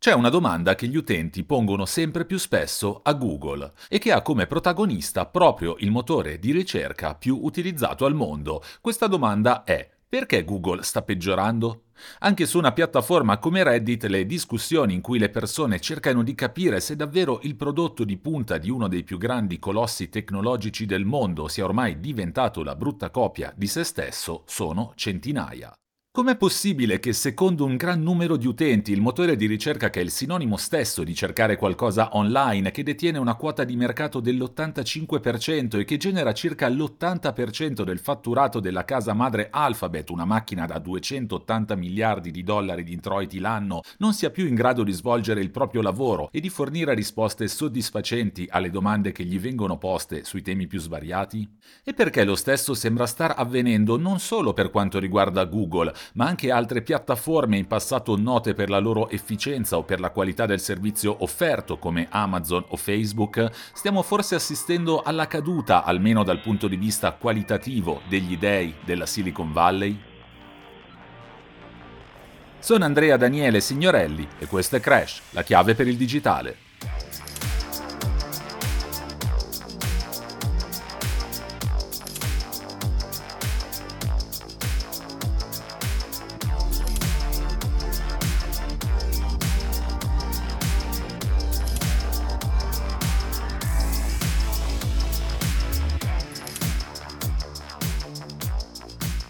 C'è una domanda che gli utenti pongono sempre più spesso a Google e che ha come protagonista proprio il motore di ricerca più utilizzato al mondo. Questa domanda è perché Google sta peggiorando? Anche su una piattaforma come Reddit le discussioni in cui le persone cercano di capire se davvero il prodotto di punta di uno dei più grandi colossi tecnologici del mondo sia ormai diventato la brutta copia di se stesso sono centinaia. Com'è possibile che secondo un gran numero di utenti il motore di ricerca che è il sinonimo stesso di cercare qualcosa online, che detiene una quota di mercato dell'85% e che genera circa l'80% del fatturato della casa madre Alphabet, una macchina da 280 miliardi di dollari di introiti l'anno, non sia più in grado di svolgere il proprio lavoro e di fornire risposte soddisfacenti alle domande che gli vengono poste sui temi più svariati? E perché lo stesso sembra star avvenendo non solo per quanto riguarda Google, ma anche altre piattaforme in passato note per la loro efficienza o per la qualità del servizio offerto come Amazon o Facebook, stiamo forse assistendo alla caduta, almeno dal punto di vista qualitativo, degli dei della Silicon Valley? Sono Andrea Daniele Signorelli e questo è Crash, la chiave per il digitale.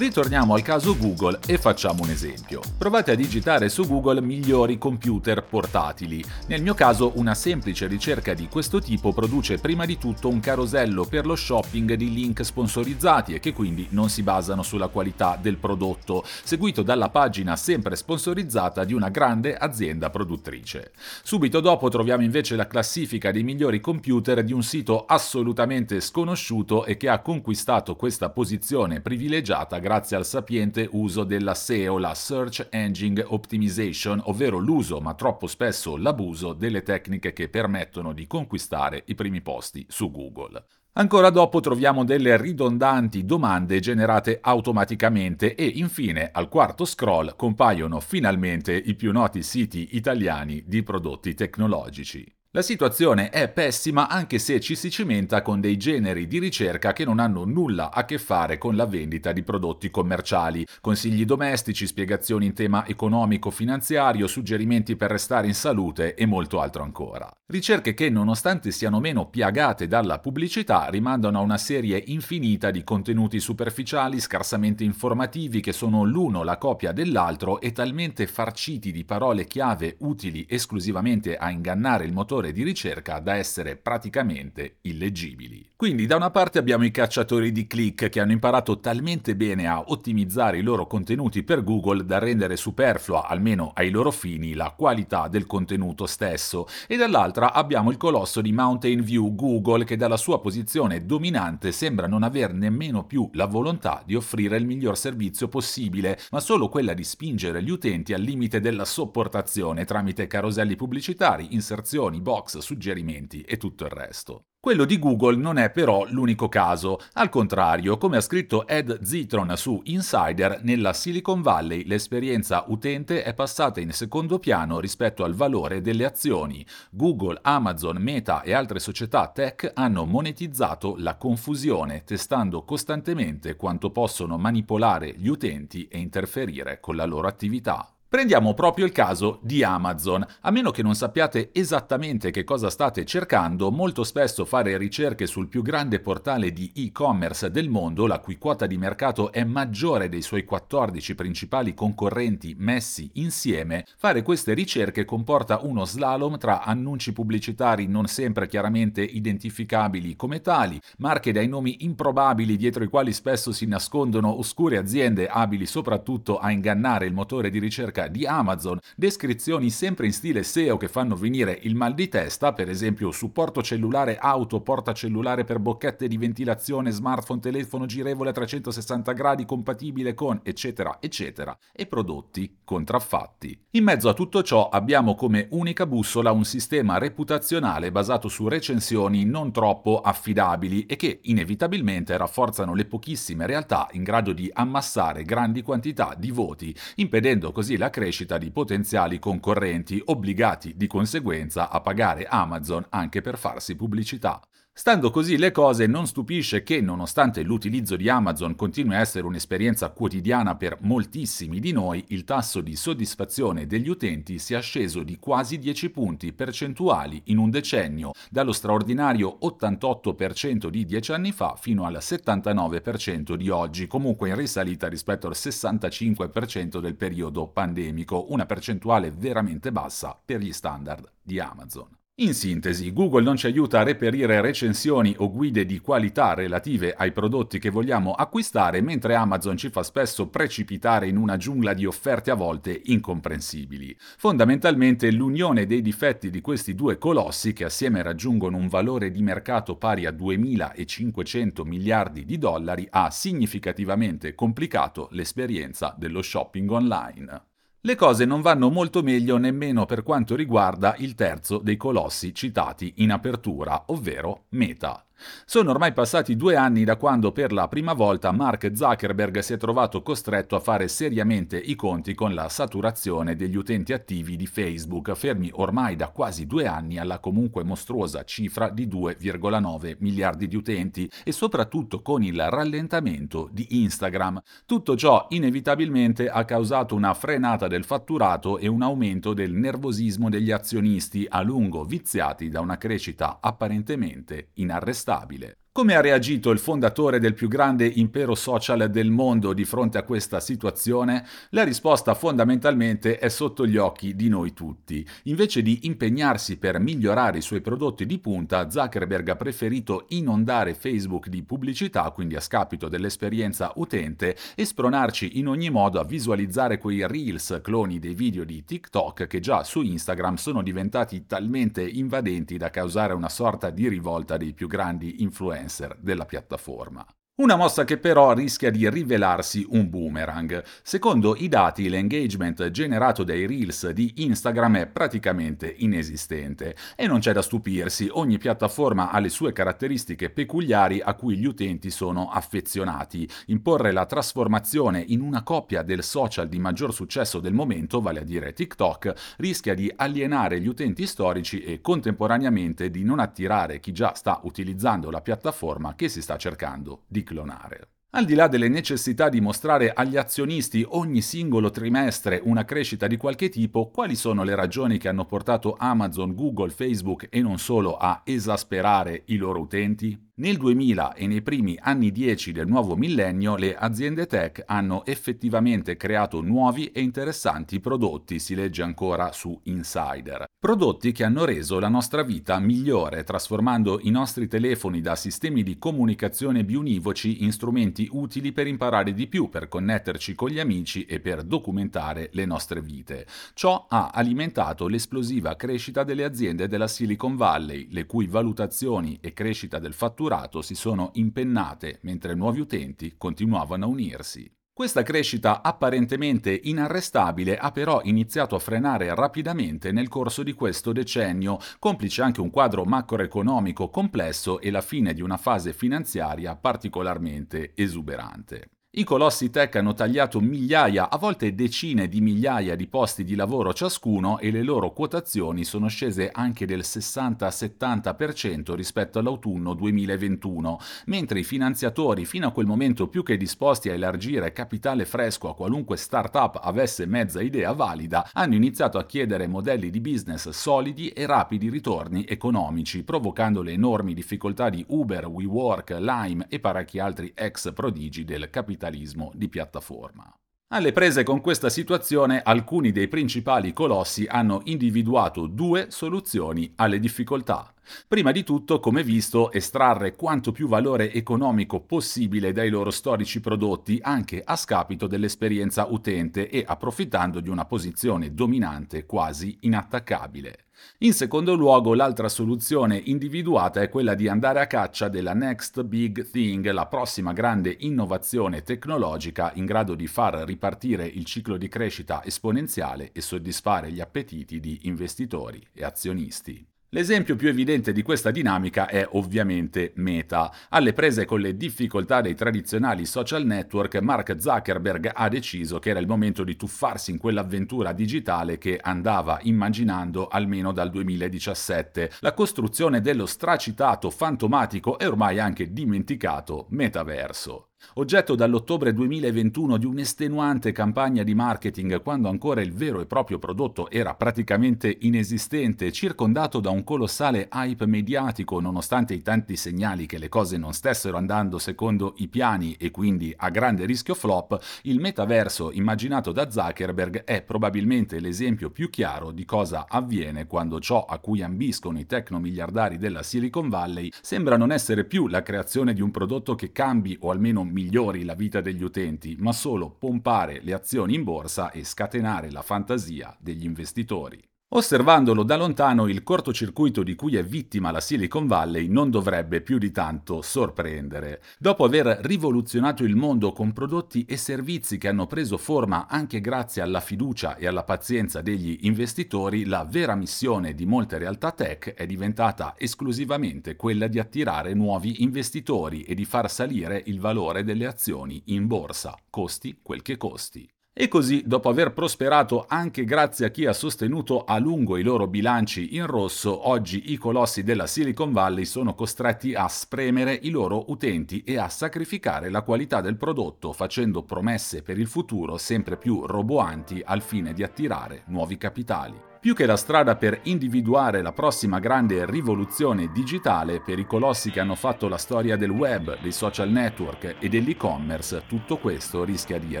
Ritorniamo al caso Google e facciamo un esempio. Provate a digitare su Google migliori computer portatili. Nel mio caso una semplice ricerca di questo tipo produce prima di tutto un carosello per lo shopping di link sponsorizzati e che quindi non si basano sulla qualità del prodotto, seguito dalla pagina sempre sponsorizzata di una grande azienda produttrice. Subito dopo troviamo invece la classifica dei migliori computer di un sito assolutamente sconosciuto e che ha conquistato questa posizione privilegiata grazie al sapiente uso della SEO, la Search Engine Optimization, ovvero l'uso, ma troppo spesso l'abuso, delle tecniche che permettono di conquistare i primi posti su Google. Ancora dopo troviamo delle ridondanti domande generate automaticamente e infine al quarto scroll compaiono finalmente i più noti siti italiani di prodotti tecnologici. La situazione è pessima anche se ci si cimenta con dei generi di ricerca che non hanno nulla a che fare con la vendita di prodotti commerciali, consigli domestici, spiegazioni in tema economico-finanziario, suggerimenti per restare in salute e molto altro ancora. Ricerche che, nonostante siano meno piagate dalla pubblicità, rimandano a una serie infinita di contenuti superficiali, scarsamente informativi, che sono l'uno la copia dell'altro e talmente farciti di parole chiave utili esclusivamente a ingannare il motore di ricerca da essere praticamente illeggibili. Quindi da una parte abbiamo i cacciatori di click che hanno imparato talmente bene a ottimizzare i loro contenuti per Google da rendere superflua, almeno ai loro fini, la qualità del contenuto stesso, e dall'altra abbiamo il colosso di Mountain View Google che dalla sua posizione dominante sembra non aver nemmeno più la volontà di offrire il miglior servizio possibile, ma solo quella di spingere gli utenti al limite della sopportazione tramite caroselli pubblicitari, inserzioni, box, suggerimenti e tutto il resto. Quello di Google non è però l'unico caso, al contrario, come ha scritto Ed Zitron su Insider, nella Silicon Valley l'esperienza utente è passata in secondo piano rispetto al valore delle azioni. Google, Amazon, Meta e altre società tech hanno monetizzato la confusione, testando costantemente quanto possono manipolare gli utenti e interferire con la loro attività. Prendiamo proprio il caso di Amazon. A meno che non sappiate esattamente che cosa state cercando, molto spesso fare ricerche sul più grande portale di e-commerce del mondo, la cui quota di mercato è maggiore dei suoi 14 principali concorrenti messi insieme, fare queste ricerche comporta uno slalom tra annunci pubblicitari non sempre chiaramente identificabili come tali, marche dai nomi improbabili dietro i quali spesso si nascondono oscure aziende abili soprattutto a ingannare il motore di ricerca ricerca di Amazon, descrizioni sempre in stile SEO che fanno venire il mal di testa, per esempio supporto cellulare auto, porta cellulare per bocchette di ventilazione, smartphone, telefono girevole a 360 gradi compatibile con eccetera eccetera e prodotti contraffatti. In mezzo a tutto ciò abbiamo come unica bussola un sistema reputazionale basato su recensioni non troppo affidabili e che inevitabilmente rafforzano le pochissime realtà in grado di ammassare grandi quantità di voti, impedendo così la crescita di potenziali concorrenti obbligati di conseguenza a pagare Amazon anche per farsi pubblicità. Stando così le cose, non stupisce che, nonostante l'utilizzo di Amazon continui a essere un'esperienza quotidiana per moltissimi di noi, il tasso di soddisfazione degli utenti sia sceso di quasi 10 punti percentuali in un decennio, dallo straordinario 88% di 10 anni fa fino al 79% di oggi, comunque in risalita rispetto al 65% del periodo pandemico, una percentuale veramente bassa per gli standard di Amazon. In sintesi, Google non ci aiuta a reperire recensioni o guide di qualità relative ai prodotti che vogliamo acquistare, mentre Amazon ci fa spesso precipitare in una giungla di offerte a volte incomprensibili. Fondamentalmente l'unione dei difetti di questi due colossi, che assieme raggiungono un valore di mercato pari a 2.500 miliardi di dollari, ha significativamente complicato l'esperienza dello shopping online. Le cose non vanno molto meglio nemmeno per quanto riguarda il terzo dei colossi citati in apertura, ovvero Meta. Sono ormai passati due anni da quando per la prima volta Mark Zuckerberg si è trovato costretto a fare seriamente i conti con la saturazione degli utenti attivi di Facebook, fermi ormai da quasi due anni alla comunque mostruosa cifra di 2,9 miliardi di utenti e soprattutto con il rallentamento di Instagram. Tutto ciò inevitabilmente ha causato una frenata del fatturato e un aumento del nervosismo degli azionisti a lungo viziati da una crescita apparentemente inarrestabile stabile. Come ha reagito il fondatore del più grande impero social del mondo di fronte a questa situazione? La risposta fondamentalmente è sotto gli occhi di noi tutti. Invece di impegnarsi per migliorare i suoi prodotti di punta, Zuckerberg ha preferito inondare Facebook di pubblicità, quindi a scapito dell'esperienza utente, e spronarci in ogni modo a visualizzare quei reels cloni dei video di TikTok che già su Instagram sono diventati talmente invadenti da causare una sorta di rivolta dei più grandi influencer influencer della piattaforma. Una mossa che però rischia di rivelarsi un boomerang. Secondo i dati, l'engagement generato dai reels di Instagram è praticamente inesistente. E non c'è da stupirsi, ogni piattaforma ha le sue caratteristiche peculiari a cui gli utenti sono affezionati. Imporre la trasformazione in una coppia del social di maggior successo del momento, vale a dire TikTok, rischia di alienare gli utenti storici e contemporaneamente di non attirare chi già sta utilizzando la piattaforma che si sta cercando di clonare. Al di là delle necessità di mostrare agli azionisti ogni singolo trimestre una crescita di qualche tipo, quali sono le ragioni che hanno portato Amazon, Google, Facebook e non solo a esasperare i loro utenti? Nel 2000 e nei primi anni 10 del nuovo millennio le aziende tech hanno effettivamente creato nuovi e interessanti prodotti, si legge ancora su Insider. Prodotti che hanno reso la nostra vita migliore, trasformando i nostri telefoni da sistemi di comunicazione biunivoci in strumenti utili per imparare di più, per connetterci con gli amici e per documentare le nostre vite. Ciò ha alimentato l'esplosiva crescita delle aziende della Silicon Valley, le cui valutazioni e crescita del fatturato fatturato si sono impennate mentre nuovi utenti continuavano a unirsi. Questa crescita apparentemente inarrestabile ha però iniziato a frenare rapidamente nel corso di questo decennio, complice anche un quadro macroeconomico complesso e la fine di una fase finanziaria particolarmente esuberante. I colossi tech hanno tagliato migliaia, a volte decine di migliaia di posti di lavoro ciascuno e le loro quotazioni sono scese anche del 60-70% rispetto all'autunno 2021, mentre i finanziatori, fino a quel momento più che disposti a elargire capitale fresco a qualunque startup avesse mezza idea valida, hanno iniziato a chiedere modelli di business solidi e rapidi ritorni economici, provocando le enormi difficoltà di Uber, WeWork, Lime e parecchi altri ex prodigi del capitalismo capitalismo di piattaforma. Alle prese con questa situazione, alcuni dei principali colossi hanno individuato due soluzioni alle difficoltà. Prima di tutto, come visto, estrarre quanto più valore economico possibile dai loro storici prodotti, anche a scapito dell'esperienza utente e approfittando di una posizione dominante quasi inattaccabile. In secondo luogo, l'altra soluzione individuata è quella di andare a caccia della next big thing, la prossima grande innovazione tecnologica in grado di far ripartire il ciclo di crescita esponenziale e soddisfare gli appetiti di investitori e azionisti. L'esempio più evidente di questa dinamica è ovviamente Meta. Alle prese con le difficoltà dei tradizionali social network, Mark Zuckerberg ha deciso che era il momento di tuffarsi in quell'avventura digitale che andava immaginando almeno dal 2017, la costruzione dello stracitato, fantomatico e ormai anche dimenticato metaverso. Oggetto dall'ottobre 2021 di un'estenuante campagna di marketing quando ancora il vero e proprio prodotto era praticamente inesistente, circondato da un colossale hype mediatico nonostante i tanti segnali che le cose non stessero andando secondo i piani e quindi a grande rischio flop, il metaverso immaginato da Zuckerberg è probabilmente l'esempio più chiaro di cosa avviene quando ciò a cui ambiscono i tecnomiliardari della Silicon Valley sembra non essere più la creazione di un prodotto che cambi o almeno migliori la vita degli utenti, ma solo pompare le azioni in borsa e scatenare la fantasia degli investitori. Osservandolo da lontano, il cortocircuito di cui è vittima la Silicon Valley non dovrebbe più di tanto sorprendere. Dopo aver rivoluzionato il mondo con prodotti e servizi che hanno preso forma anche grazie alla fiducia e alla pazienza degli investitori, la vera missione di molte realtà tech è diventata esclusivamente quella di attirare nuovi investitori e di far salire il valore delle azioni in borsa, costi quel che costi. E così, dopo aver prosperato anche grazie a chi ha sostenuto a lungo i loro bilanci in rosso, oggi i colossi della Silicon Valley sono costretti a spremere i loro utenti e a sacrificare la qualità del prodotto, facendo promesse per il futuro sempre più roboanti al fine di attirare nuovi capitali. Più che la strada per individuare la prossima grande rivoluzione digitale per i colossi che hanno fatto la storia del web, dei social network e dell'e-commerce, tutto questo rischia di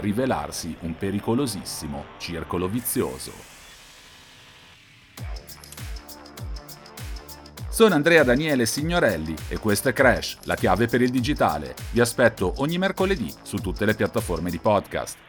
rivelarsi un pericolosissimo circolo vizioso. Sono Andrea Daniele Signorelli e questo è Crash, la chiave per il digitale. Vi aspetto ogni mercoledì su tutte le piattaforme di podcast.